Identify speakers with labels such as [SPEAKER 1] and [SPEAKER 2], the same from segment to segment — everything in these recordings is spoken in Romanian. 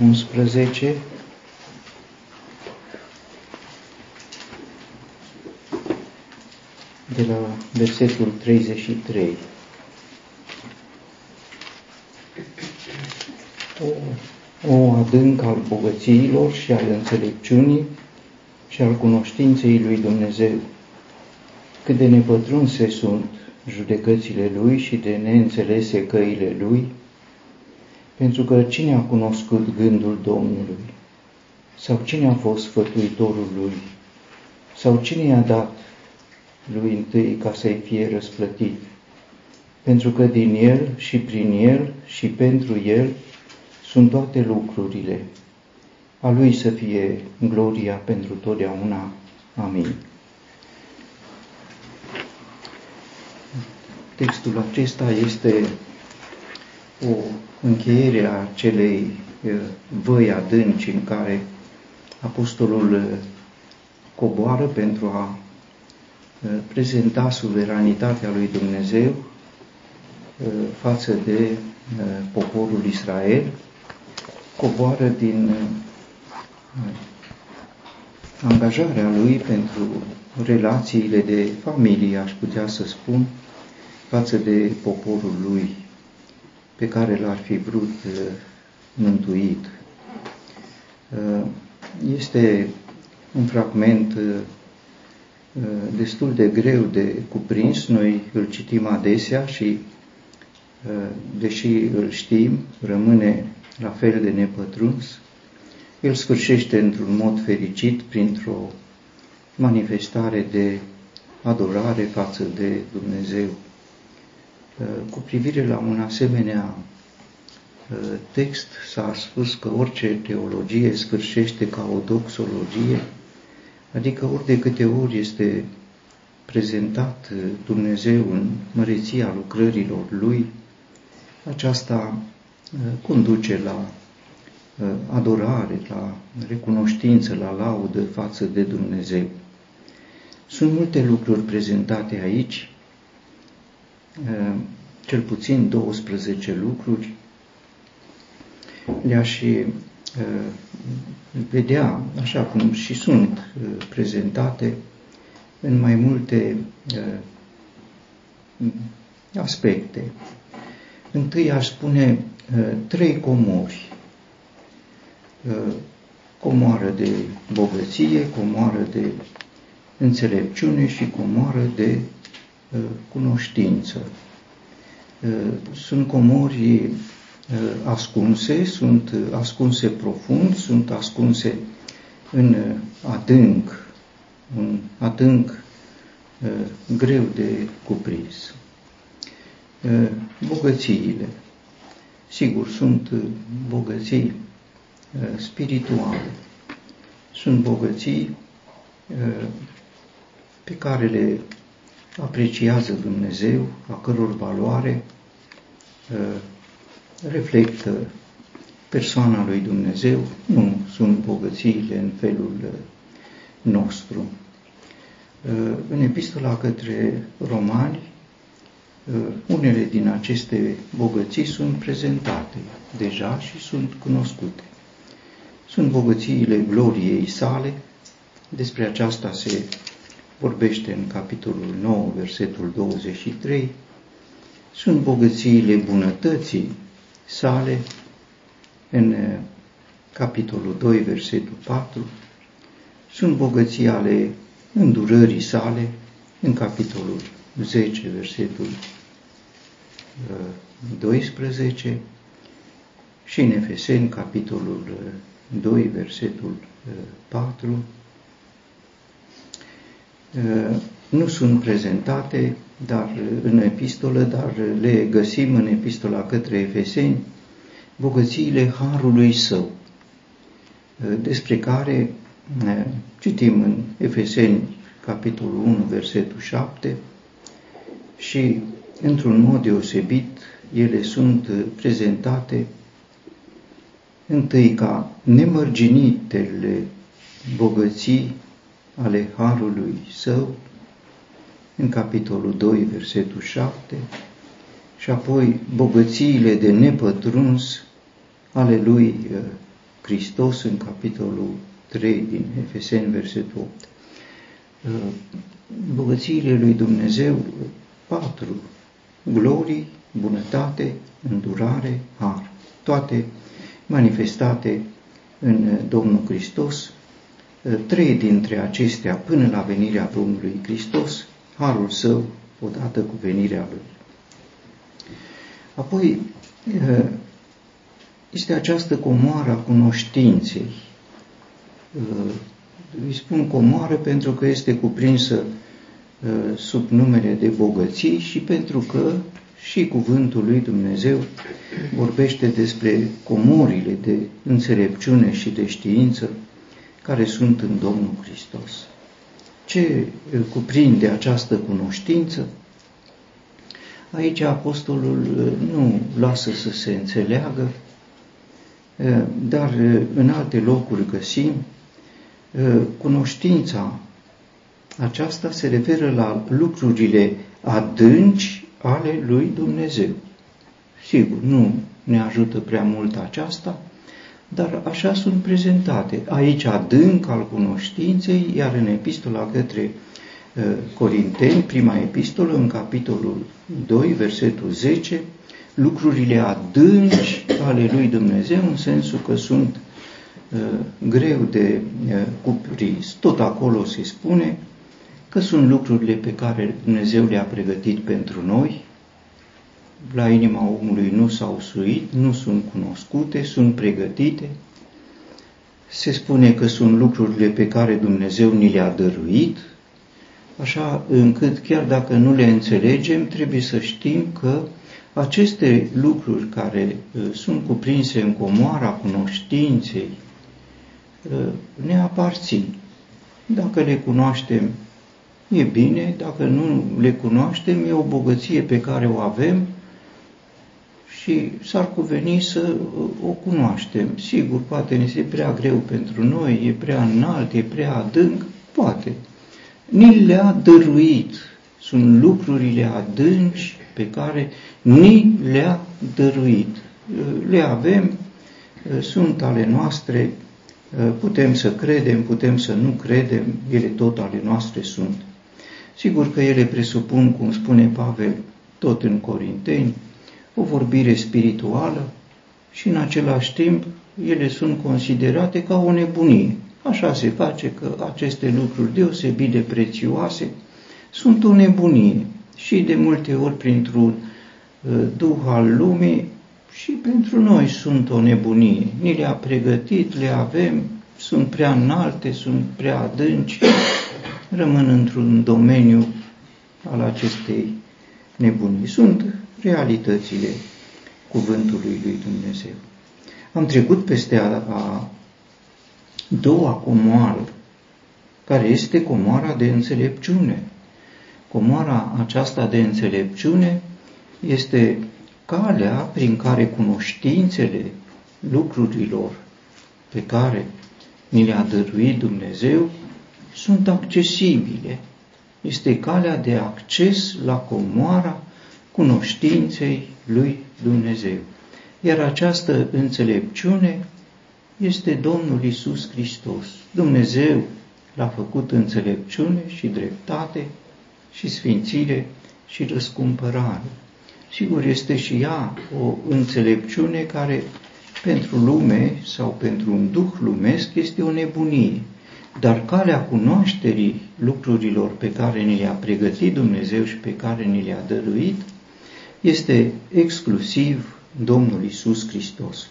[SPEAKER 1] 11 de la versetul 33. O, o adânc al bogățiilor și al înțelepciunii și al cunoștinței lui Dumnezeu. Cât de nepătrunse sunt judecățile lui și de neînțelese căile lui, pentru că cine a cunoscut gândul Domnului? Sau cine a fost sfătuitorul lui? Sau cine i-a dat lui întâi ca să-i fie răsplătit? Pentru că din el și prin el și pentru el sunt toate lucrurile. A lui să fie gloria pentru totdeauna. Amin. Textul acesta este o încheiere a celei văi adânci în care apostolul coboară pentru a prezenta suveranitatea lui Dumnezeu față de poporul Israel, coboară din angajarea lui pentru relațiile de familie, aș putea să spun, față de poporul lui pe care l-ar fi vrut uh, mântuit. Uh, este un fragment uh, destul de greu de cuprins, noi îl citim adesea și, deși îl știm, rămâne la fel de nepătruns. El sfârșește într-un mod fericit printr-o manifestare de adorare față de Dumnezeu. Uh, cu privire la un asemenea uh, text s-a spus că orice teologie sfârșește ca o doxologie, adică ori de câte ori este prezentat uh, Dumnezeu în măreția lucrărilor Lui, aceasta conduce la adorare, la recunoștință, la laudă față de Dumnezeu. Sunt multe lucruri prezentate aici, Uh, cel puțin 12 lucruri, le-aș uh, vedea, așa cum și sunt uh, prezentate, în mai multe aspecte. Întâi aș spune trei comori. Comoară de bogăție, comoară de înțelepciune și comoară de Uh, cunoștință. Uh, sunt comori uh, ascunse, sunt ascunse profund, sunt ascunse în adânc, un adânc greu de cuprins. Bogățiile. Sigur, sunt bogății spirituale. Sunt bogății pe care le apreciază Dumnezeu, a căror valoare uh, reflectă persoana lui Dumnezeu, nu sunt bogățiile în felul uh, nostru. Uh, în epistola către romani, unele din aceste bogății sunt prezentate deja și sunt cunoscute. Sunt bogățiile gloriei sale, despre aceasta se vorbește în capitolul 9, versetul 23, sunt bogățiile bunătății sale în eh, capitolul 2, versetul 4, sunt bogății ale îndurării sale în capitolul 10, versetul 12 eh, și în Efeseni, capitolul 2, eh, versetul 4, Uh, nu sunt prezentate dar în epistolă, dar le găsim în epistola către Efeseni, bogățiile Harului Său, uh, despre care uh, citim în Efeseni, capitolul 1, versetul 7, și într-un mod deosebit ele sunt prezentate întâi ca nemărginitele bogății ale Harului Său, în capitolul 2, versetul 7, și apoi bogățiile de nepătruns ale lui uh, Hristos în capitolul 3 din Efeseni, versetul 8. Uh, bogățiile lui Dumnezeu, patru, glorii, bunătate, îndurare, har, toate manifestate în Domnul Hristos, trei dintre acestea până la venirea Domnului Hristos, harul său odată cu venirea lui. Apoi este această comoară a cunoștinței. Îi spun comoară pentru că este cuprinsă sub numele de bogății și pentru că și cuvântul lui Dumnezeu vorbește despre comorile de înțelepciune și de știință care sunt în Domnul Hristos. Ce cuprinde această cunoștință? Aici apostolul nu lasă să se înțeleagă, dar în alte locuri găsim cunoștința aceasta se referă la lucrurile adânci ale lui Dumnezeu. Sigur, nu ne ajută prea mult aceasta, dar așa sunt prezentate. Aici adânc al cunoștinței, iar în epistola către uh, Corinteni, prima epistolă, în capitolul 2, versetul 10, lucrurile adânci ale lui Dumnezeu, în sensul că sunt uh, greu de uh, cuprins. Tot acolo se spune că sunt lucrurile pe care Dumnezeu le-a pregătit pentru noi, la inima omului nu s-au suit, nu sunt cunoscute, sunt pregătite. Se spune că sunt lucrurile pe care Dumnezeu ni le-a dăruit, așa încât chiar dacă nu le înțelegem, trebuie să știm că aceste lucruri care uh, sunt cuprinse în comoara cunoștinței uh, ne aparțin. Dacă le cunoaștem, e bine, dacă nu le cunoaștem, e o bogăție pe care o avem și s-ar cuveni să o cunoaștem. Sigur, poate ne este prea greu pentru noi, e prea înalt, e prea adânc, poate. Ni le-a dăruit. Sunt lucrurile adânci pe care ni le-a dăruit. Le avem, sunt ale noastre, putem să credem, putem să nu credem, ele tot ale noastre sunt. Sigur că ele presupun, cum spune Pavel, tot în Corinteni, o vorbire spirituală și în același timp ele sunt considerate ca o nebunie. Așa se face că aceste lucruri deosebit de prețioase sunt o nebunie și de multe ori printr-un uh, duh al lumii și pentru noi sunt o nebunie. Ni le-a pregătit, le avem, sunt prea înalte, sunt prea adânci, rămân într-un domeniu al acestei nebunii. Sunt realitățile cuvântului lui Dumnezeu. Am trecut peste a, a doua comoară, care este comoara de înțelepciune. Comoara aceasta de înțelepciune este calea prin care cunoștințele lucrurilor pe care ni le-a dăruit Dumnezeu sunt accesibile. Este calea de acces la comoara cunoștinței lui Dumnezeu. Iar această înțelepciune este Domnul Isus Hristos. Dumnezeu l-a făcut înțelepciune și dreptate și sfințire și răscumpărare. Sigur, este și ea o înțelepciune care pentru lume sau pentru un duh lumesc este o nebunie. Dar calea cunoașterii lucrurilor pe care ni le-a pregătit Dumnezeu și pe care ni le-a dăruit este exclusiv Domnul Isus Hristos.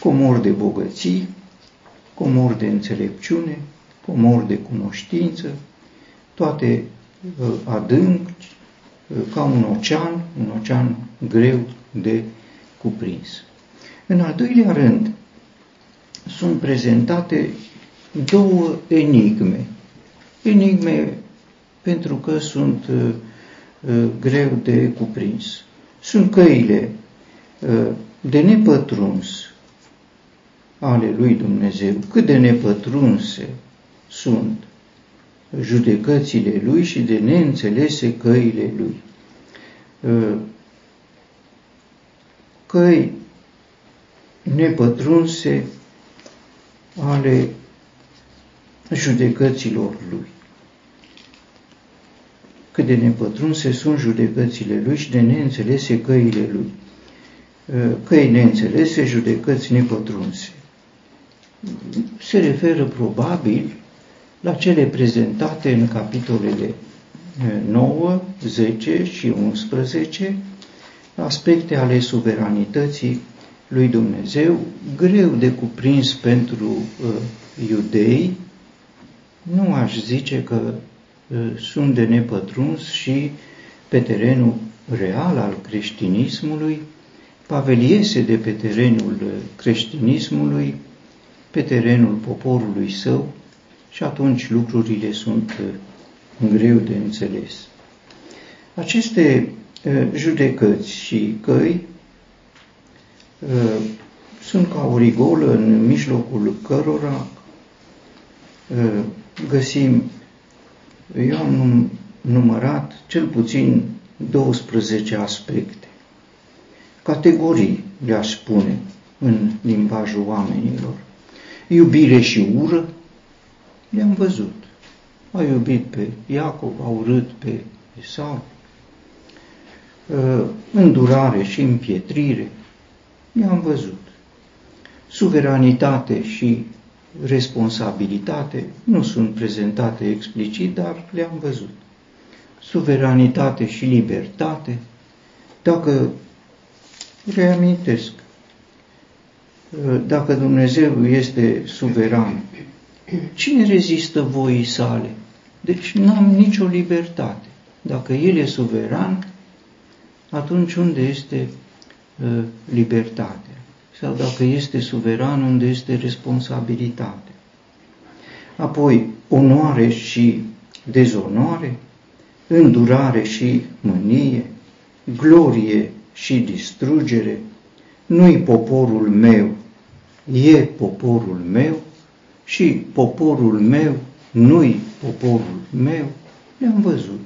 [SPEAKER 1] Comor de bogății, comor de înțelepciune, comor de cunoștință, toate uh, adânci, uh, ca un ocean, un ocean greu de cuprins. În al doilea rând, sunt prezentate două enigme. Enigme pentru că sunt uh, uh, greu de cuprins. Sunt căile uh, de nepătruns ale lui Dumnezeu, cât de nepătrunse sunt judecățile lui și de neînțelese căile lui. Uh, căi nepătrunse ale judecăților lui. Cât de nepătrunse sunt judecățile lui și de neînțelese căile lui. Căi neînțelese, judecăți nepătrunse. Se referă probabil la cele prezentate în capitolele 9, 10 și 11, aspecte ale suveranității lui Dumnezeu, greu de cuprins pentru uh, iudei, nu aș zice că uh, sunt de nepătruns și pe terenul real al creștinismului, Pavel iese de pe terenul uh, creștinismului, pe terenul poporului său și atunci lucrurile sunt uh, greu de înțeles. Aceste uh, judecăți și căi uh, sunt ca o rigolă în mijlocul cărora găsim, eu am numărat cel puțin 12 aspecte, categorii, le-aș spune, în limbajul oamenilor. Iubire și ură, le-am văzut. A iubit pe Iacov, a urât pe Esau. Îndurare și împietrire, le-am văzut. Suveranitate și responsabilitate nu sunt prezentate explicit, dar le-am văzut. Suveranitate și libertate, dacă reamintesc, dacă Dumnezeu este suveran, cine rezistă voii sale? Deci nu am nicio libertate. Dacă El e suveran, atunci unde este uh, libertatea? Sau dacă este suveran, unde este responsabilitatea? Apoi, onoare și dezonoare, îndurare și mânie, glorie și distrugere, nu-i poporul meu, e poporul meu, și poporul meu nu-i poporul meu, le-am văzut.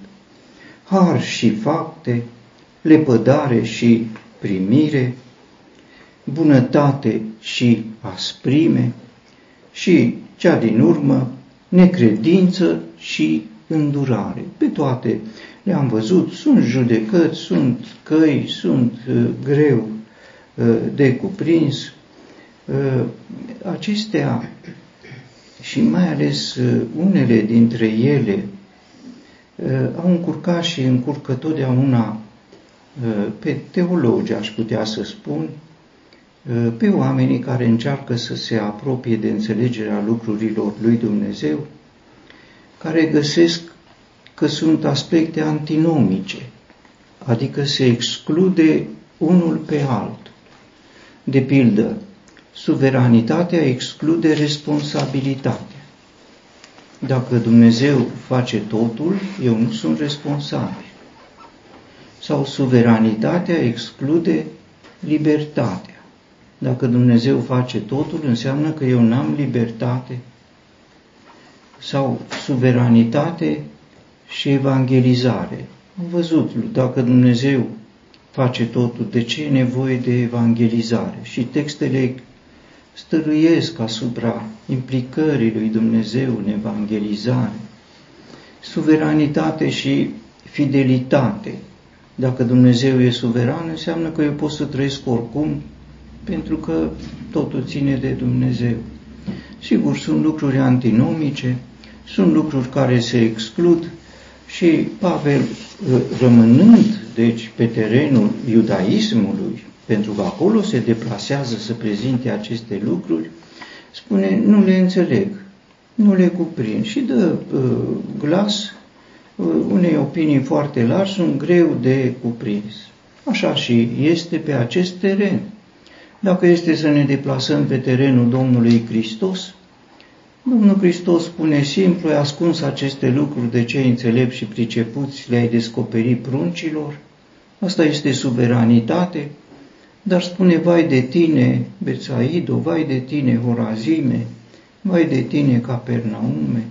[SPEAKER 1] Har și fapte, lepădare și primire, bunătate și asprime și, cea din urmă, necredință și îndurare. Pe toate le-am văzut, sunt judecăți, sunt căi, sunt uh, greu uh, de cuprins. Uh, acestea și mai ales uh, unele dintre ele uh, au încurcat și încurcă totdeauna uh, pe teologi, aș putea să spun, pe oamenii care încearcă să se apropie de înțelegerea lucrurilor lui Dumnezeu, care găsesc că sunt aspecte antinomice, adică se exclude unul pe altul. De pildă, suveranitatea exclude responsabilitatea. Dacă Dumnezeu face totul, eu nu sunt responsabil. Sau suveranitatea exclude libertatea. Dacă Dumnezeu face totul, înseamnă că eu n-am libertate. Sau suveranitate și evangelizare. Am văzut, dacă Dumnezeu face totul, de ce e nevoie de evangelizare? Și textele stăruiesc asupra implicării lui Dumnezeu în evangelizare, suveranitate și fidelitate. Dacă Dumnezeu e suveran, înseamnă că eu pot să trăiesc oricum, pentru că totul ține de Dumnezeu. Sigur, sunt lucruri antinomice, sunt lucruri care se exclud și Pavel, rămânând, deci, pe terenul iudaismului, pentru că acolo se deplasează să prezinte aceste lucruri, spune, nu le înțeleg, nu le cuprind și dă uh, glas uh, unei opinii foarte largi, sunt greu de cuprins. Așa și este pe acest teren. Dacă este să ne deplasăm pe terenul Domnului Hristos, Domnul Hristos spune simplu, ai ascuns aceste lucruri de cei înțelepți și pricepuți, le-ai descoperit pruncilor, asta este suveranitate, dar spune, vai de tine, Bețaido, vai de tine, Horazime, vai de tine, Capernaume,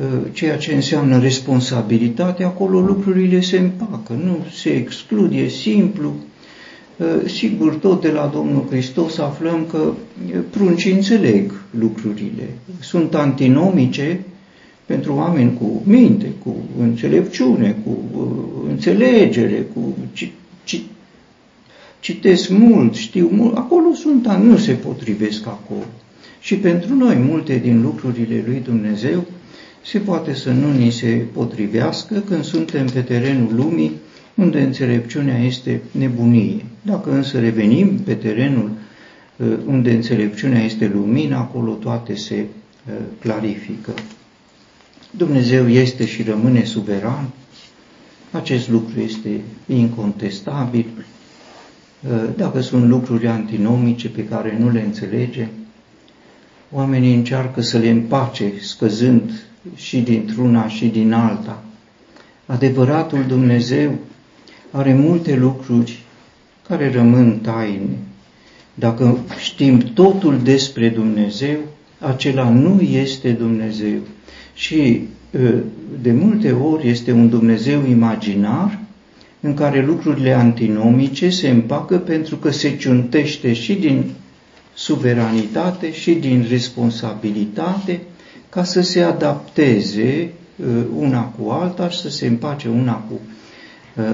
[SPEAKER 1] ă, ceea ce înseamnă responsabilitate, acolo lucrurile se împacă, nu se exclud, e simplu, Sigur, tot de la Domnul Hristos aflăm că pruncii înțeleg lucrurile. Sunt antinomice pentru oameni cu minte, cu înțelepciune, cu înțelegere, cu citesc mult, știu mult, acolo sunt, nu se potrivesc acolo. Și pentru noi, multe din lucrurile lui Dumnezeu se poate să nu ni se potrivească când suntem pe terenul lumii, unde înțelepciunea este nebunie. Dacă însă revenim pe terenul uh, unde înțelepciunea este lumină, acolo toate se uh, clarifică. Dumnezeu este și rămâne suveran, acest lucru este incontestabil. Uh, dacă sunt lucruri antinomice pe care nu le înțelegem, oamenii încearcă să le împace, scăzând și dintr-una și din alta. Adevăratul Dumnezeu are multe lucruri care rămân taine. Dacă știm totul despre Dumnezeu, acela nu este Dumnezeu. Și ă, de multe ori este un Dumnezeu imaginar în care lucrurile antinomice se împacă pentru că se ciuntește și din suveranitate și din responsabilitate ca să se adapteze ă, una cu alta și să se împace una cu Uh,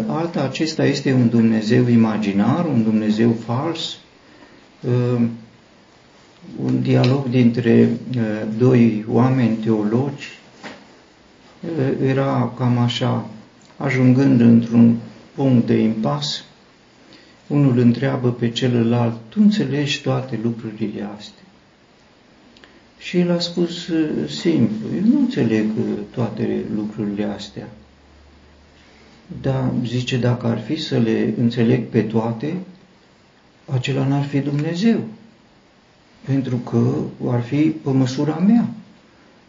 [SPEAKER 1] alta, acesta este un Dumnezeu imaginar, un Dumnezeu fals, uh, un dialog dintre uh, doi oameni teologi era cam așa, ajungând într-un punct de impas, unul întreabă pe celălalt, tu înțelegi toate lucrurile astea? Și el a spus simplu, eu nu înțeleg toate lucrurile astea. Dar zice, dacă ar fi să le înțeleg pe toate, acela n-ar fi Dumnezeu. Pentru că ar fi pe măsura mea.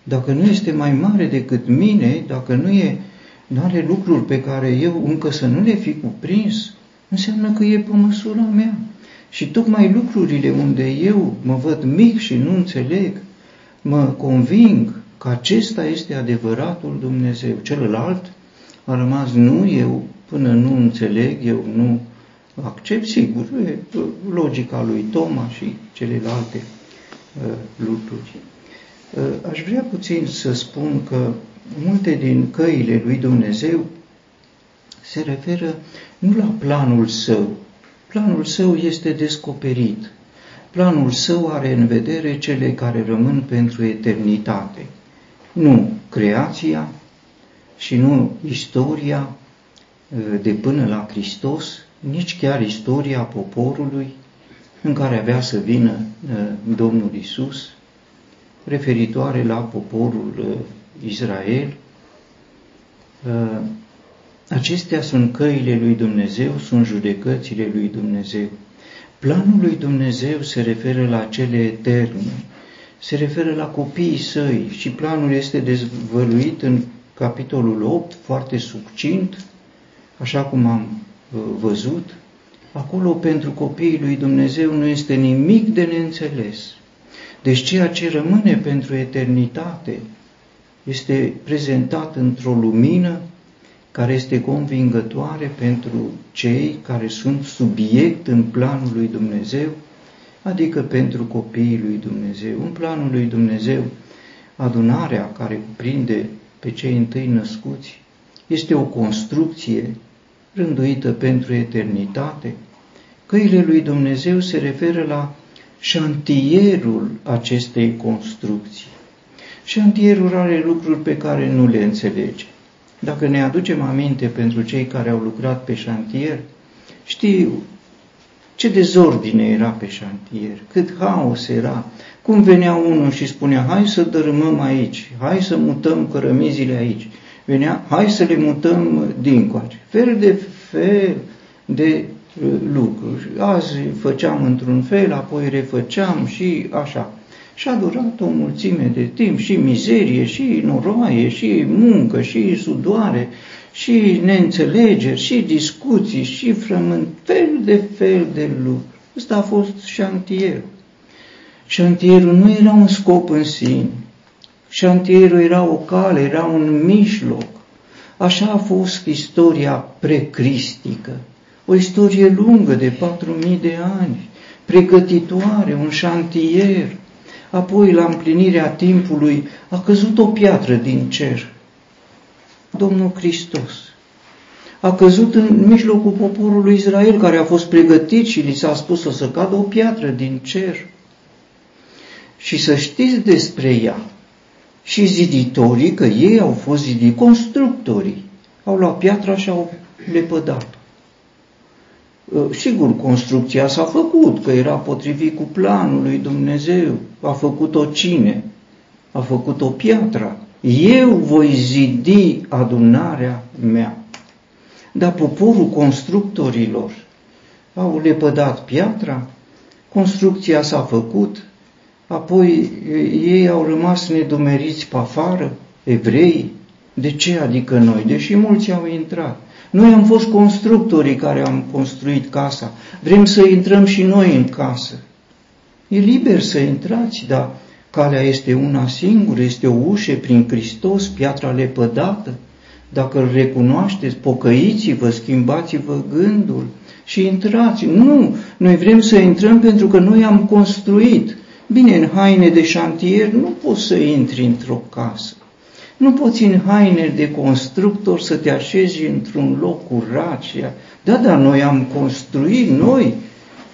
[SPEAKER 1] Dacă nu este mai mare decât mine, dacă nu e, nu are lucruri pe care eu încă să nu le fi cuprins, înseamnă că e pe măsura mea. Și tocmai lucrurile unde eu mă văd mic și nu înțeleg, mă conving că acesta este adevăratul Dumnezeu. Celălalt a rămas nu eu, până nu înțeleg, eu nu accept, sigur, e logica lui Toma și celelalte uh, lucruri. Uh, aș vrea puțin să spun că multe din căile lui Dumnezeu se referă nu la planul său. Planul său este descoperit. Planul său are în vedere cele care rămân pentru eternitate. Nu creația, și nu istoria uh, de până la Hristos, nici chiar istoria poporului în care avea să vină uh, Domnul Isus, referitoare la poporul uh, Israel. Acestea sunt căile lui Dumnezeu, sunt judecățile lui Dumnezeu. Planul lui Dumnezeu se referă la cele eterne, se referă la copiii săi și planul este dezvăluit în capitolul 8, foarte succint, așa cum am uh, văzut, acolo pentru copiii lui Dumnezeu nu este nimic de neînțeles. Deci ceea ce rămâne pentru eternitate este prezentat într-o lumină care este convingătoare pentru cei care sunt subiect în planul lui Dumnezeu, adică pentru copiii lui Dumnezeu. În planul lui Dumnezeu, adunarea care cuprinde pe cei întâi născuți, este o construcție rânduită pentru eternitate. Căile lui Dumnezeu se referă la șantierul acestei construcții. Șantierul are lucruri pe care nu le înțelege. Dacă ne aducem aminte pentru cei care au lucrat pe șantier, știu ce dezordine era pe șantier, cât haos era, cum venea unul și spunea, hai să dărâmăm aici, hai să mutăm cărămizile aici. Venea, hai să le mutăm dincoace. Fel de fel de uh, lucruri. Azi făceam într-un fel, apoi refăceam și așa. Și a durat o mulțime de timp, și mizerie, și noroaie, și muncă, și sudoare, și neînțelegeri, și discuții, și frământ, fel de fel de lucruri. Ăsta a fost șantierul. Șantierul nu era un scop în sine. Șantierul era o cale, era un mijloc. Așa a fost istoria precristică. o istorie lungă de patru mii de ani, pregătitoare, un șantier. Apoi, la împlinirea timpului, a căzut o piatră din cer. Domnul Hristos a căzut în mijlocul poporului Israel, care a fost pregătit și li s-a spus o să cadă o piatră din cer. Și să știți despre ea, și ziditorii, că ei au fost zidii, constructorii, au luat piatra și au lepădat. Uh, sigur, construcția s-a făcut, că era potrivit cu planul lui Dumnezeu. A făcut-o cine? A făcut-o piatra. Eu voi zidi adunarea mea. Dar poporul constructorilor au lepădat piatra, construcția s-a făcut, apoi ei au rămas nedumeriți pe afară, evrei. De ce adică noi? Deși mulți au intrat. Noi am fost constructorii care am construit casa. Vrem să intrăm și noi în casă. E liber să intrați, dar calea este una singură, este o ușă prin Hristos, piatra lepădată. Dacă îl recunoașteți, pocăiți-vă, schimbați-vă gândul și intrați. Nu, noi vrem să intrăm pentru că noi am construit. Bine, în haine de șantier nu poți să intri într-o casă. Nu poți în haine de constructor să te așezi într-un loc curat. Și... Da, da, noi am construit, noi.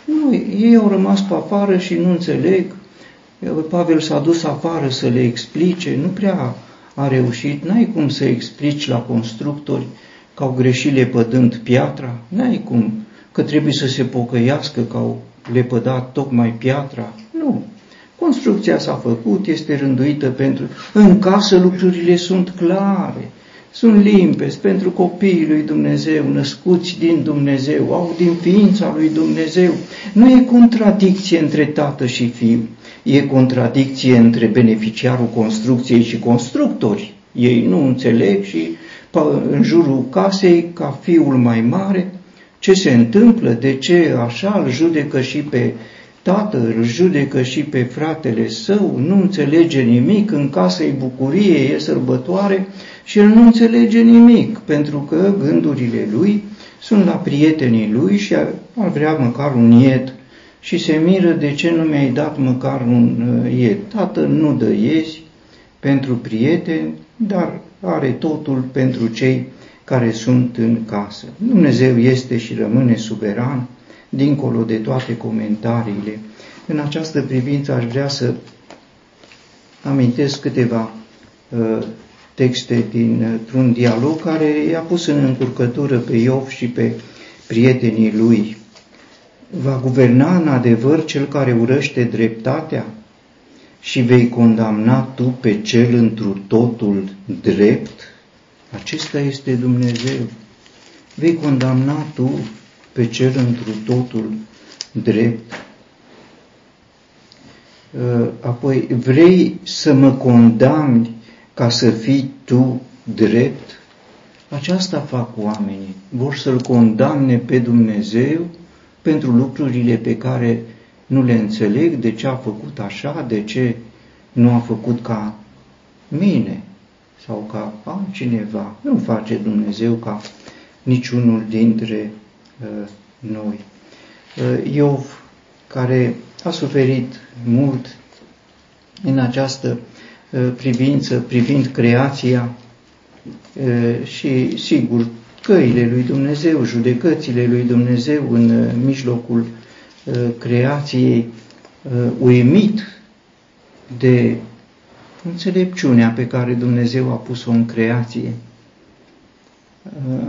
[SPEAKER 1] noi. Ei au rămas pe afară și nu înțeleg. Pavel s-a dus afară să le explice, nu prea a reușit. N-ai cum să explici la constructori că au greșit lepădând piatra, n-ai cum, că trebuie să se pocăiască că au lepădat tocmai piatra. Nu, Construcția s-a făcut, este rânduită pentru... În casă lucrurile sunt clare, sunt limpezi pentru copiii lui Dumnezeu, născuți din Dumnezeu, au din ființa lui Dumnezeu. Nu e contradicție între tată și fiu, e contradicție între beneficiarul construcției și constructori. Ei nu înțeleg și în jurul casei, ca fiul mai mare, ce se întâmplă, de ce așa, îl judecă și pe Tatăl îl judecă și pe fratele său, nu înțelege nimic, în casă e bucurie, e sărbătoare și el nu înțelege nimic, pentru că gândurile lui sunt la prietenii lui și ar vrea măcar un ied și se miră de ce nu mi-ai dat măcar un uh, ied. Tatăl nu dă iezi pentru prieteni, dar are totul pentru cei care sunt în casă. Dumnezeu este și rămâne suveran, dincolo de toate comentariile. În această privință aș vrea să amintesc câteva uh, texte dintr-un dialog care i-a pus în încurcătură pe Iov și pe prietenii lui. Va guverna în adevăr cel care urăște dreptatea și vei condamna tu pe cel întru totul drept? Acesta este Dumnezeu. Vei condamna tu pe cel întru totul drept. Uh, apoi, vrei să mă condamni ca să fii tu drept? Aceasta fac oamenii. Vor să-L condamne pe Dumnezeu pentru lucrurile pe care nu le înțeleg, de ce a făcut așa, de ce nu a făcut ca mine sau ca altcineva. Nu face Dumnezeu ca niciunul dintre Uh, noi. Uh, Iov, care a suferit mult în această uh, privință, privind creația și, sigur, căile lui Dumnezeu, judecățile lui Dumnezeu în mijlocul creației, uimit de înțelepciunea pe care Dumnezeu a pus-o în creație.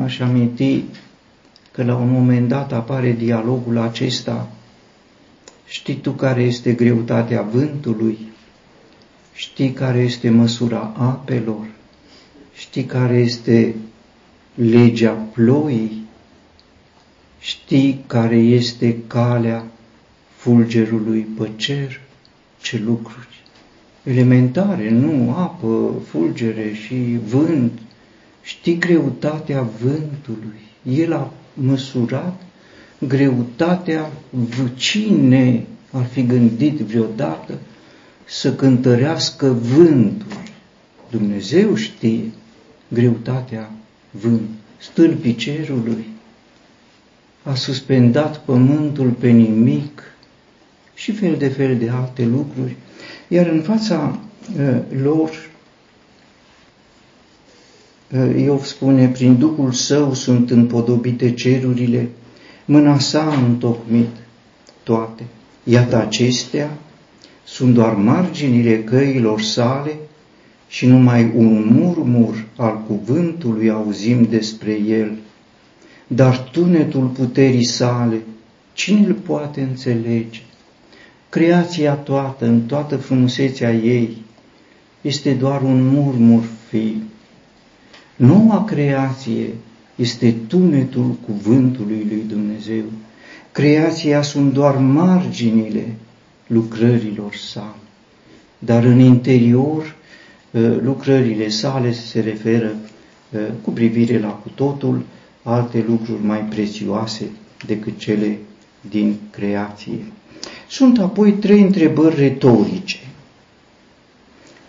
[SPEAKER 1] Aș aminti că la un moment dat apare dialogul acesta, știi tu care este greutatea vântului, știi care este măsura apelor, știi care este legea ploii, știi care este calea fulgerului pe cer, ce lucruri? Elementare, nu apă, fulgere și vânt, știi greutatea vântului, el a măsurat greutatea cine ar fi gândit vreodată să cântărească vântul. Dumnezeu știe greutatea vânt, stâlpii cerului. a suspendat pământul pe nimic și fel de fel de alte lucruri, iar în fața uh, lor uh, Iov spune, prin Duhul Său sunt împodobite cerurile, mâna sa a întocmit toate. Iată acestea sunt doar marginile căilor sale și numai un murmur al cuvântului auzim despre el. Dar tunetul puterii sale, cine îl poate înțelege? Creația toată, în toată frumusețea ei, este doar un murmur fi. Noua creație este tunetul cuvântului lui Dumnezeu. Creația sunt doar marginile lucrărilor sale, dar în interior ă, lucrările sale se referă ă, cu privire la cu totul alte lucruri mai prețioase decât cele din creație. Sunt apoi trei întrebări retorice,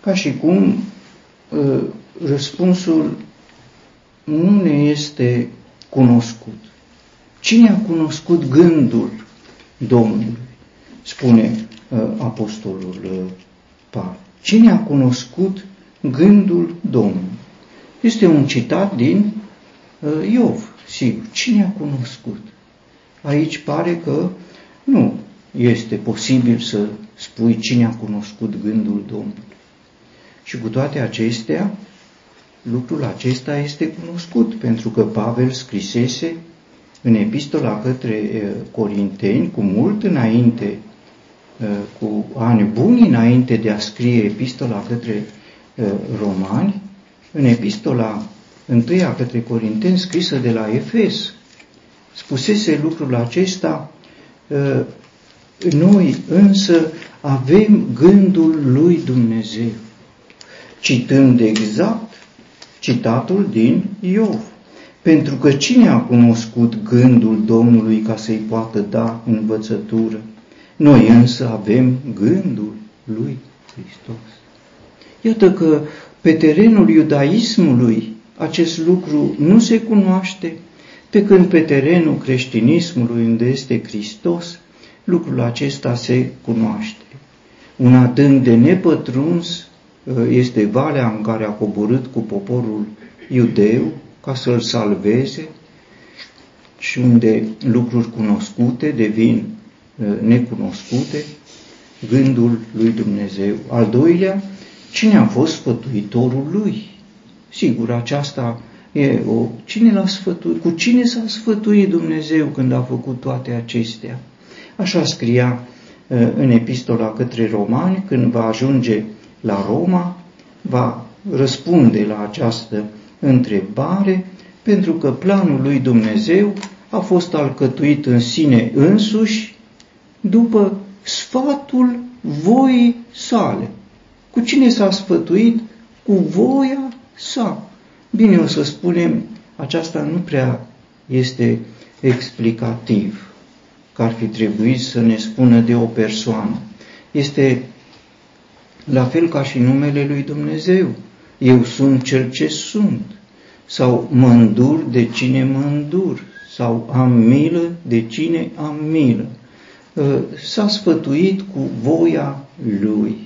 [SPEAKER 1] ca și cum ă, răspunsul nu ne este cunoscut. Cine a cunoscut gândul Domnului? Spune uh, apostolul uh, Pavel. Cine a cunoscut gândul Domnului? Este un citat din uh, Iov, sigur. Cine a cunoscut? Aici pare că nu este posibil să spui cine a cunoscut gândul Domnului. Și cu toate acestea, lucrul acesta este cunoscut, pentru că Pavel scrisese în epistola către Corinteni, cu mult înainte, cu ani buni înainte de a scrie epistola către romani, în epistola întâia către Corinteni, scrisă de la Efes, spusese lucrul acesta, noi însă avem gândul lui Dumnezeu, citând exact citatul din Iov. Pentru că cine a cunoscut gândul Domnului ca să-i poată da învățătură? Noi însă avem gândul lui Hristos. Iată că pe terenul iudaismului acest lucru nu se cunoaște, pe când pe terenul creștinismului unde este Hristos, lucrul acesta se cunoaște. Un adânc de nepătruns uh, este valea în care a coborât cu poporul iudeu ca să-l salveze și unde lucruri cunoscute devin uh, necunoscute, gândul lui Dumnezeu. Al doilea, cine a fost sfătuitorul lui? Sigur, aceasta e o... Cine l-a sfătuit? Cu cine s-a sfătuit Dumnezeu când a făcut toate acestea? Așa scria uh, în epistola către romani, când va ajunge la Roma, va răspunde la această întrebare, pentru că planul lui Dumnezeu a fost alcătuit în sine însuși după sfatul voii sale. Cu cine s-a sfătuit? Cu voia sa. Bine, o să spunem, aceasta nu prea este explicativ, că ar fi trebuit să ne spună de o persoană. Este la fel ca și numele lui Dumnezeu eu sunt cel ce sunt, sau mă îndur de cine mă îndur, sau am milă de cine am milă. Ă, s-a sfătuit cu voia lui.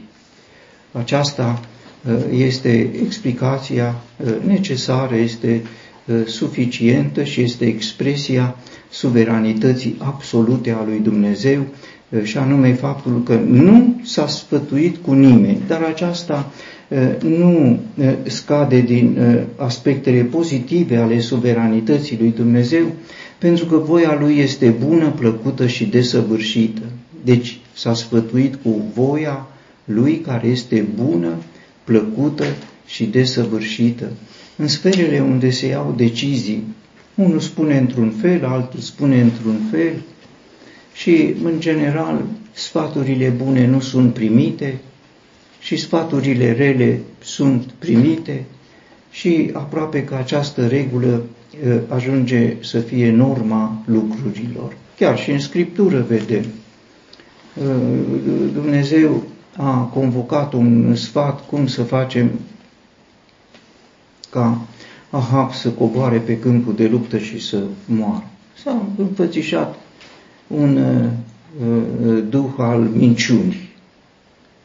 [SPEAKER 1] Aceasta ă, este explicația ă, necesară, este suficientă și este expresia suveranității absolute a lui Dumnezeu și anume faptul că nu s-a sfătuit cu nimeni, dar aceasta nu scade din aspectele pozitive ale suveranității lui Dumnezeu, pentru că voia lui este bună, plăcută și desăvârșită. Deci s-a sfătuit cu voia lui care este bună, plăcută și desăvârșită. În sferele unde se iau decizii, unul spune într-un fel, altul spune într-un fel și, în general, sfaturile bune nu sunt primite, și sfaturile rele sunt primite și aproape că această regulă ajunge să fie norma lucrurilor. Chiar și în Scriptură vedem. Dumnezeu a convocat un sfat cum să facem ca Ahab să coboare pe câmpul de luptă și să moară. S-a înfățișat un uh, duh al minciunii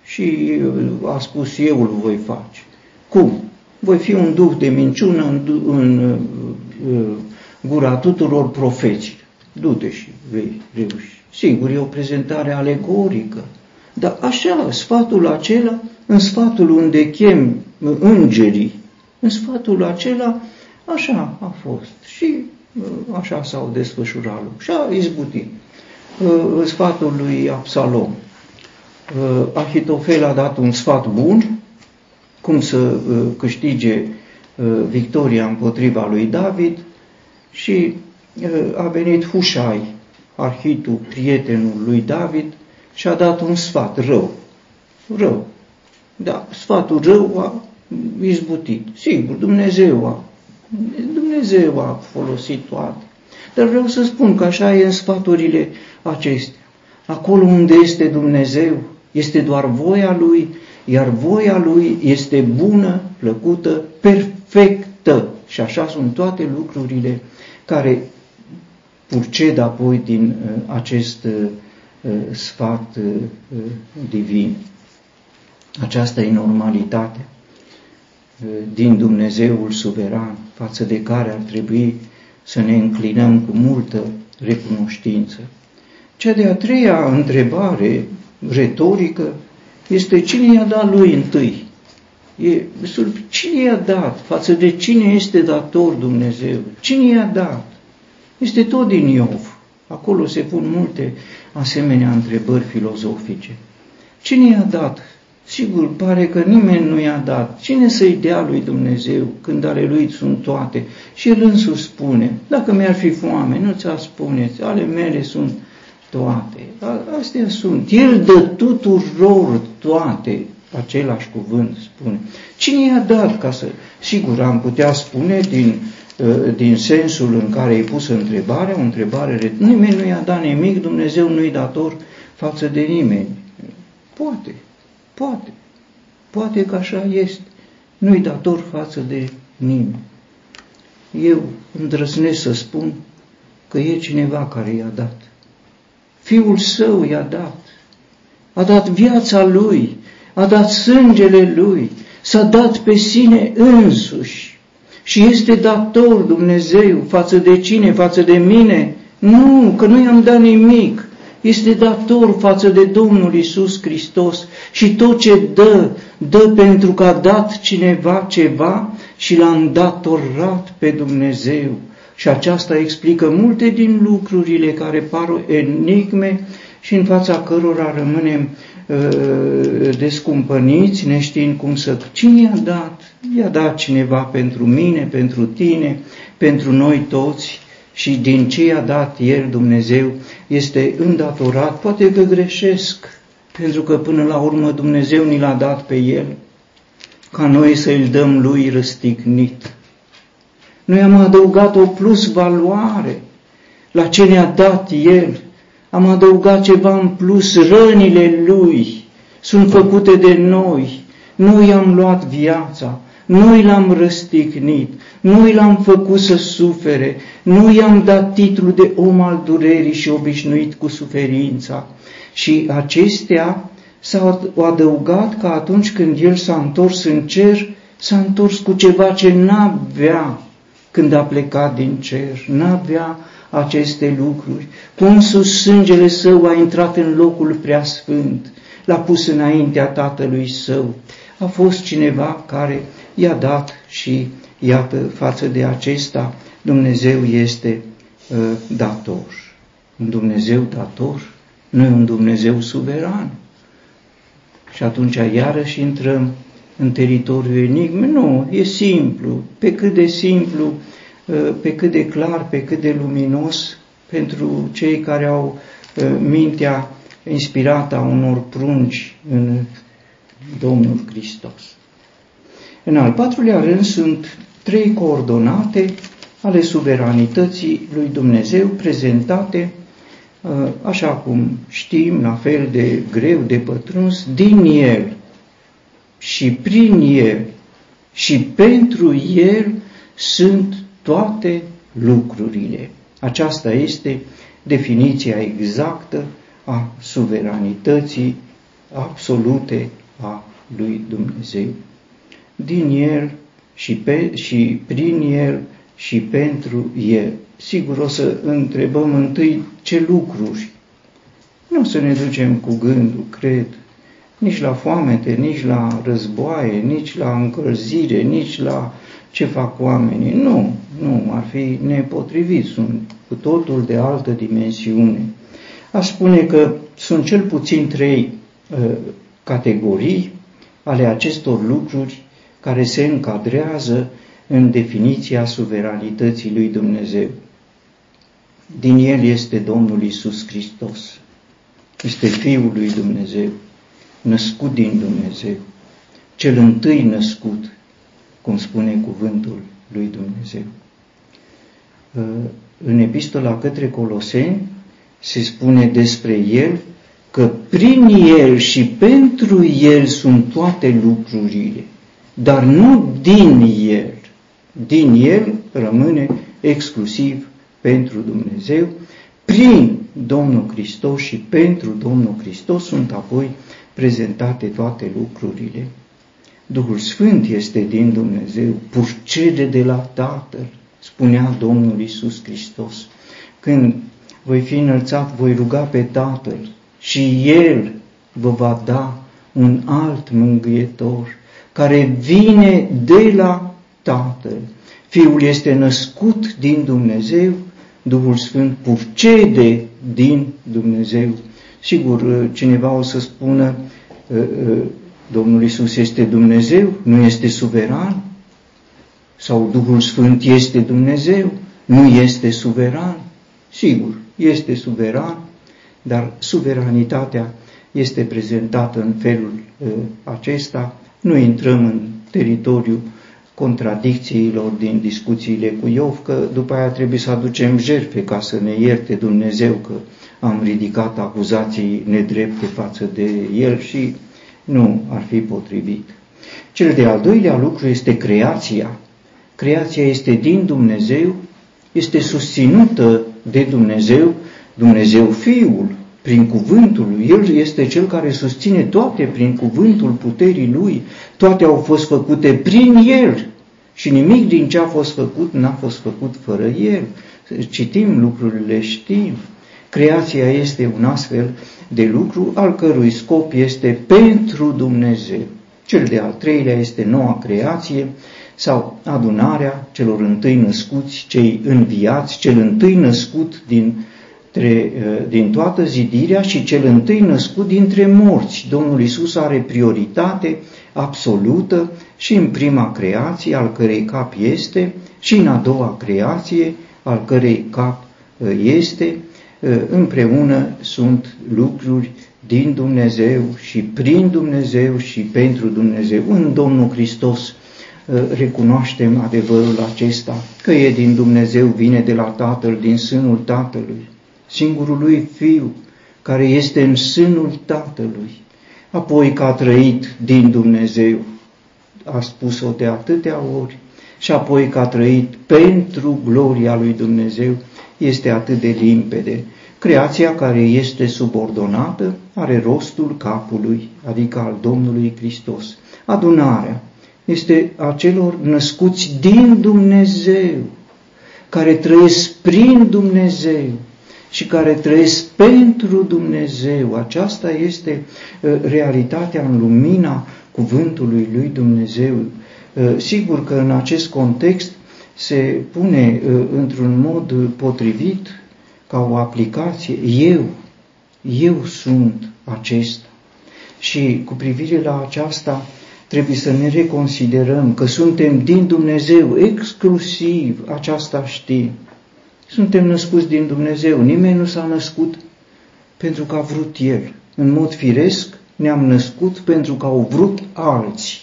[SPEAKER 1] și a spus eu îl voi face. Cum? Voi fi un duh de minciună în, în uh, gura tuturor profeții. Du-te și vei reuși. Sigur, e o prezentare alegorică, dar așa, sfatul acela, în sfatul unde chem îngerii, în sfatul acela, așa a fost. Și uh, așa s-au desfășurat lucrurile. Și a izbutit. Uh, sfatul lui Absalom. Uh, Ahitofel a dat un sfat bun, cum să câștige victoria împotriva lui David și a venit Hușai, arhitul, prietenul lui David, și a dat un sfat rău. Rău. Da, sfatul rău a izbutit. Sigur, Dumnezeu a, Dumnezeu a folosit toate. Dar vreau să spun că așa e în sfaturile acestea. Acolo unde este Dumnezeu, este doar voia Lui, iar voia Lui este bună, plăcută, perfectă. Și așa sunt toate lucrurile care purced apoi din uh, acest uh, uh, sfat divin. Aceasta e normalitatea din Dumnezeul suveran, față de care ar trebui să ne înclinăm cu multă recunoștință. Cea de-a treia întrebare retorică este cine i-a dat lui întâi? E, cine i-a dat? Față de cine este dator Dumnezeu? Cine i-a dat? Este tot din Iov. Acolo se pun multe asemenea întrebări filozofice. Cine i-a dat? Sigur, pare că nimeni nu i-a dat. Cine să-i dea lui Dumnezeu când ale lui sunt toate? Și el însuși spune, dacă mi-ar fi foame, nu ți-a spuneți, ale mele sunt toate. Astea sunt. El dă tuturor toate. Același cuvânt spune. Cine i-a dat ca să... Sigur, am putea spune din Uh, din sensul în care e pusă întrebarea, o întrebare, nimeni nu i-a dat nimic, Dumnezeu nu-i dator față de nimeni. Poate, poate, poate că așa este. Nu-i dator față de nimeni. Eu îndrăznesc să spun că e cineva care i-a dat. Fiul său i-a dat. A dat viața lui, a dat sângele lui, s-a dat pe sine însuși și este dator Dumnezeu față de cine? Față de mine? Nu, că nu i-am dat nimic. Este dator față de Domnul Isus Hristos și tot ce dă, dă pentru că a dat cineva ceva și l-a îndatorat pe Dumnezeu. Și aceasta explică multe din lucrurile care par enigme și în fața cărora rămânem uh, descumpăniți, neștiind cum să... Cine i-a dat? I-a dat cineva pentru mine, pentru tine, pentru noi toți și din ce i-a dat El, Dumnezeu, este îndatorat. Poate că greșesc, pentru că până la urmă Dumnezeu ni l-a dat pe El, ca noi să-l dăm Lui răstignit. Noi am adăugat o plus valoare la ce ne-a dat El. Am adăugat ceva în plus, rănile Lui sunt făcute de noi. Noi i-am luat viața, noi l-am răstignit, noi l-am făcut să sufere, nu i-am dat titlul de om al durerii și obișnuit cu suferința. Și acestea s-au adăugat că atunci când el s-a întors în cer, s-a întors cu ceva ce n-avea când a plecat din cer, n-avea aceste lucruri. Cum sus sângele său a intrat în locul preasfânt, l-a pus înaintea tatălui său. A fost cineva care i-a dat și iată, față de acesta, Dumnezeu este uh, dator. Un Dumnezeu dator, nu e un Dumnezeu suveran. Și atunci iarăși intrăm în teritoriul enigme. Nu, e simplu, pe cât de simplu, uh, pe cât de clar, pe cât de luminos pentru cei care au uh, mintea inspirată a unor prunci în Domnul Hristos. În al patrulea rând sunt trei coordonate ale suveranității lui Dumnezeu prezentate, uh, așa cum știm, la fel de greu de pătruns, din El și prin El și pentru El sunt toate lucrurile. Aceasta este definiția exactă a suveranității absolute a lui Dumnezeu. Din El și, pe, și prin El și pentru El. Sigur, o să întrebăm întâi ce lucruri. Nu o să ne ducem cu gândul, cred, nici la foamete, nici la războaie, nici la încălzire, nici la ce fac oamenii. Nu, nu, ar fi nepotrivit, sunt cu totul de altă dimensiune. Aș spune că sunt cel puțin trei uh, categorii ale acestor lucruri care se încadrează în definiția suveranității lui Dumnezeu. Din el este Domnul Isus Hristos. Este Fiul lui Dumnezeu, născut din Dumnezeu, cel întâi născut, cum spune cuvântul lui Dumnezeu. Uh, în epistola către Coloseni se spune despre el că prin el și pentru el sunt toate lucrurile, dar nu din el. Din el rămâne exclusiv pentru Dumnezeu, prin Domnul Hristos și pentru Domnul Hristos sunt apoi prezentate toate lucrurile. Duhul Sfânt este din Dumnezeu, purcede de la Tatăl, spunea Domnul Isus Hristos. Când voi fi înălțat, voi ruga pe Tatăl și El vă va da un alt mângâietor care vine de la Tatăl. Fiul este născut din Dumnezeu, Duhul Sfânt purcede din Dumnezeu. Sigur, cineva o să spună, ă, ă, Domnul Isus este Dumnezeu, nu este suveran? Sau Duhul Sfânt este Dumnezeu, nu este suveran? Sigur, este suveran, dar suveranitatea este prezentată în felul uh, acesta. Nu intrăm în teritoriul contradicțiilor din discuțiile cu Iov, că după aia trebuie să aducem jertfe ca să ne ierte Dumnezeu că am ridicat acuzații nedrepte față de el și nu ar fi potrivit. Cel de-al doilea lucru este creația. Creația este din Dumnezeu, este susținută de Dumnezeu, Dumnezeu Fiul, prin cuvântul lui. El este cel care susține toate prin cuvântul puterii lui. Toate au fost făcute prin El și nimic din ce a fost făcut n-a fost făcut fără El. Citim lucrurile, știm. Creația este un astfel de lucru al cărui scop este pentru Dumnezeu. Cel de al treilea este noua creație sau adunarea celor întâi născuți, cei înviați, cel întâi născut din, tre, uh, din toată zidirea și cel întâi născut dintre morți. Domnul Isus are prioritate absolută și în prima creație, al cărei cap este, și în a doua creație, al cărei cap uh, este, uh, împreună sunt lucruri din Dumnezeu și prin Dumnezeu și pentru Dumnezeu. În Domnul Hristos recunoaștem adevărul acesta, că e din Dumnezeu, vine de la Tatăl, din sânul Tatălui, singurul lui Fiu, care este în sânul Tatălui, apoi că a trăit din Dumnezeu, a spus-o de atâtea ori, și apoi că a trăit pentru gloria lui Dumnezeu, este atât de limpede. Creația care este subordonată are rostul capului, adică al Domnului Hristos. Adunarea, este a celor născuți din Dumnezeu, care trăiesc prin Dumnezeu și care trăiesc pentru Dumnezeu. Aceasta este uh, realitatea în lumina cuvântului lui Dumnezeu. Uh, sigur că în acest context se pune uh, într-un mod potrivit ca o aplicație. Eu, eu sunt acesta. Și cu privire la aceasta, trebuie să ne reconsiderăm că suntem din Dumnezeu, exclusiv aceasta știm. Suntem născuți din Dumnezeu, nimeni nu s-a născut pentru că a vrut El. În mod firesc ne-am născut pentru că au vrut alții.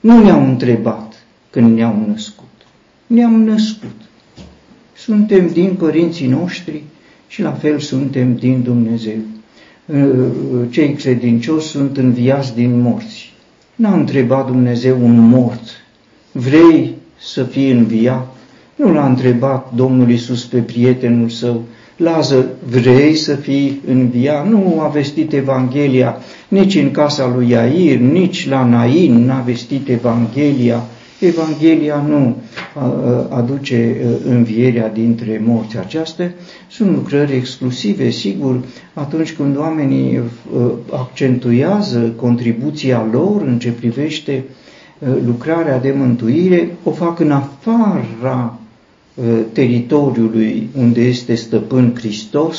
[SPEAKER 1] Nu ne-au întrebat când ne-au născut. Ne-am născut. Suntem din părinții noștri și la fel suntem din Dumnezeu. Cei credincioși sunt înviați din morți N-a întrebat Dumnezeu un mort, vrei să fii înviat? Nu l-a întrebat Domnul Isus pe prietenul său, Lază, vrei să fii înviat? Nu a vestit Evanghelia nici în casa lui Iair, nici la Nain n-a vestit Evanghelia. Evanghelia nu aduce învierea dintre morți. Acestea sunt lucrări exclusive, sigur, atunci când oamenii accentuează contribuția lor în ce privește lucrarea de mântuire, o fac în afara teritoriului unde este stăpân Hristos,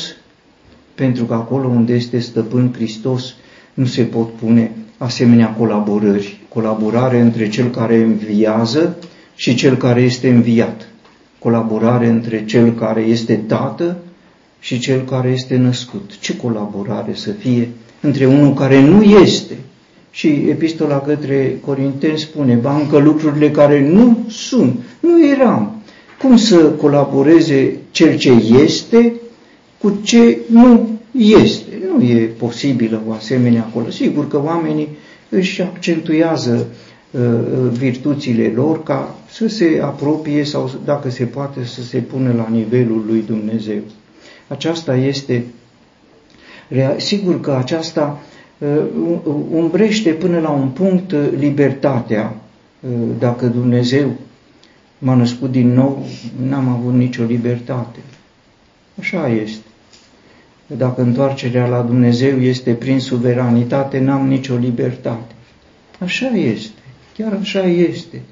[SPEAKER 1] pentru că acolo unde este stăpân Hristos nu se pot pune asemenea colaborări, colaborare între cel care înviază și cel care este înviat, colaborare între cel care este tată și cel care este născut. Ce colaborare să fie între unul care nu este? Și epistola către Corinteni spune, ba încă lucrurile care nu sunt, nu eram. Cum să colaboreze cel ce este cu ce nu este? Nu e posibilă o asemenea acolo. Sigur că oamenii își accentuează uh, uh, virtuțile lor ca să se apropie sau, dacă se poate, să se pună la nivelul lui Dumnezeu. Aceasta este, sigur că aceasta uh, umbrește până la un punct libertatea. Dacă Dumnezeu m-a născut din nou, n-am avut nicio libertate. Așa este. Dacă întoarcerea la Dumnezeu este prin suveranitate, n-am nicio libertate. Așa este, chiar așa este.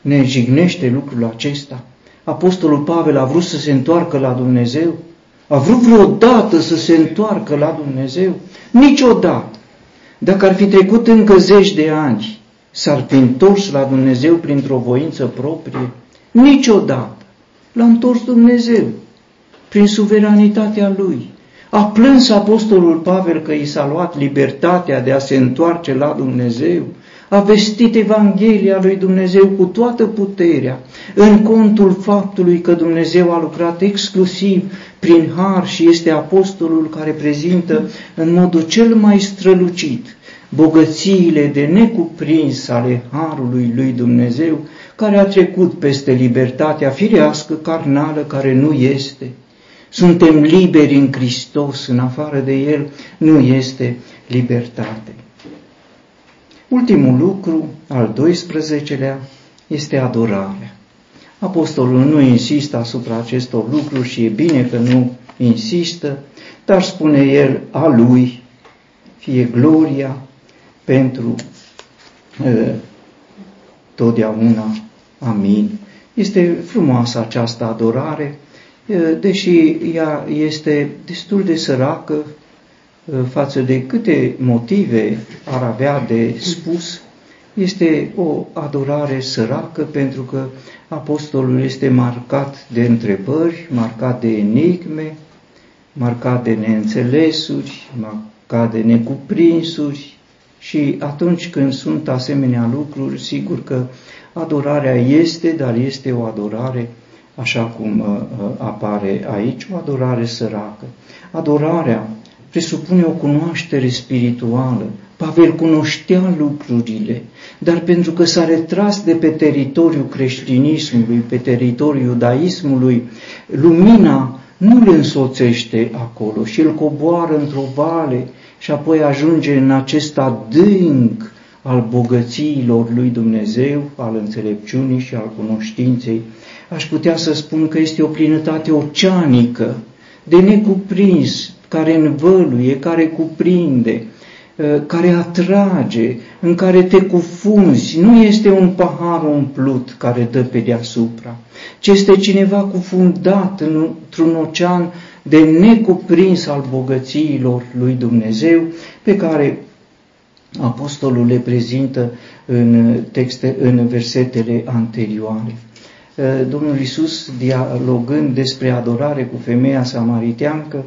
[SPEAKER 1] Ne jignește lucrul acesta. Apostolul Pavel a vrut să se întoarcă la Dumnezeu? A vrut vreodată să se întoarcă la Dumnezeu? Niciodată. Dacă ar fi trecut încă zeci de ani, s-ar fi întors la Dumnezeu printr-o voință proprie? Niciodată. L-a întors Dumnezeu prin suveranitatea Lui. A plâns Apostolul Pavel că i s-a luat libertatea de a se întoarce la Dumnezeu, a vestit Evanghelia lui Dumnezeu cu toată puterea, în contul faptului că Dumnezeu a lucrat exclusiv prin har și este apostolul care prezintă în modul cel mai strălucit bogățiile de necuprins ale harului lui Dumnezeu, care a trecut peste libertatea firească, carnală, care nu este, suntem liberi în Hristos, în afară de El nu este libertate. Ultimul lucru, al 12-lea, este adorarea. Apostolul nu insistă asupra acestor lucruri și e bine că nu insistă, dar spune el a lui, fie gloria pentru uh, totdeauna. Amin. Este frumoasă această adorare deși ea este destul de săracă față de câte motive ar avea de spus, este o adorare săracă pentru că apostolul este marcat de întrebări, marcat de enigme, marcat de neînțelesuri, marcat de necuprinsuri și atunci când sunt asemenea lucruri, sigur că adorarea este, dar este o adorare așa cum uh, uh, apare aici, o adorare săracă. Adorarea presupune o cunoaștere spirituală. Pavel cunoștea lucrurile, dar pentru că s-a retras de pe teritoriul creștinismului, pe teritoriul iudaismului, lumina nu le însoțește acolo și îl coboară într-o vale și apoi ajunge în acest adânc al bogățiilor lui Dumnezeu, al înțelepciunii și al cunoștinței aș putea să spun că este o plinătate oceanică, de necuprins, care învăluie, care cuprinde, ă, care atrage, în care te cufunzi. Nu este un pahar umplut care dă pe deasupra, ci este cineva cufundat într-un ocean de necuprins al bogățiilor lui Dumnezeu, pe care apostolul le prezintă în, texte, în versetele anterioare. Domnul Isus, dialogând despre adorare cu femeia samariteancă,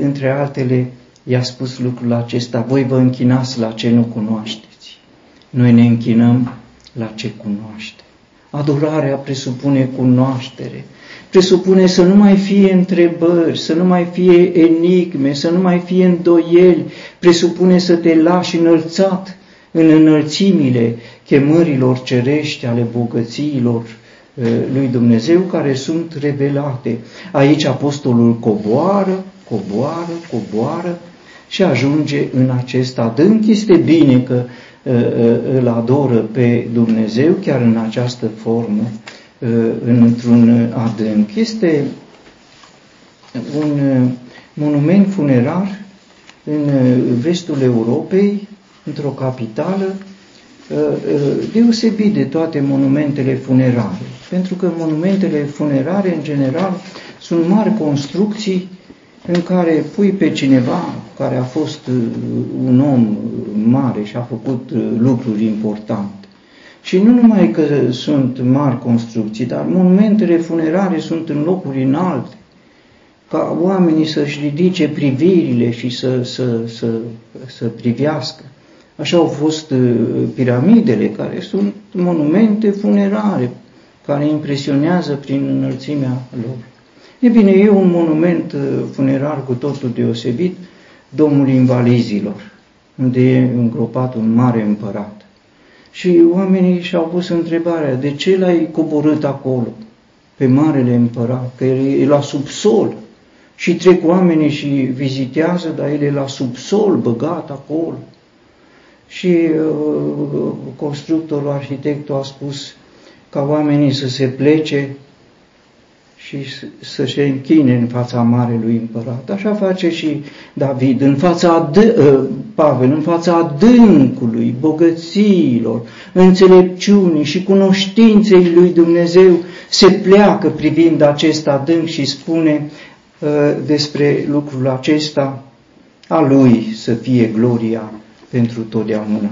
[SPEAKER 1] între altele, i-a spus lucrul acesta, voi vă închinați la ce nu cunoașteți. Noi ne închinăm la ce cunoaște. Adorarea presupune cunoaștere, presupune să nu mai fie întrebări, să nu mai fie enigme, să nu mai fie îndoieli, presupune să te lași înălțat în înălțimile chemărilor cerești ale bogățiilor lui Dumnezeu care sunt revelate. Aici apostolul coboară, coboară, coboară și ajunge în acest adânc. Este bine că îl adoră pe Dumnezeu chiar în această formă, într-un adânc. Este un monument funerar în vestul Europei, într-o capitală, deosebit de toate monumentele funerare. Pentru că monumentele funerare, în general, sunt mari construcții în care pui pe cineva care a fost uh, un om mare și a făcut uh, lucruri importante. Și nu numai că sunt mari construcții, dar monumentele funerare sunt în locuri înalte, ca oamenii să-și ridice privirile și să, să, să, să privească. Așa au fost uh, piramidele, care sunt monumente funerare, care impresionează prin înălțimea lor. E bine, e un monument uh, funerar cu totul deosebit, Domnul Invalizilor, unde e îngropat un mare împărat. Și oamenii și-au pus întrebarea, de ce l-ai coborât acolo, pe Marele Împărat, că el e la subsol. Și trec oamenii și vizitează, dar el e la subsol, băgat acolo. Și uh, constructorul, arhitectul a spus ca oamenii să se plece și să se închine în fața Marelui Împărat. Așa face și David, în fața adâ- ă, Pavel, în fața adâncului, bogățiilor, înțelepciunii și cunoștinței lui Dumnezeu, se pleacă privind acest adânc și spune uh, despre lucrul acesta, a lui să fie gloria pentru totdeauna.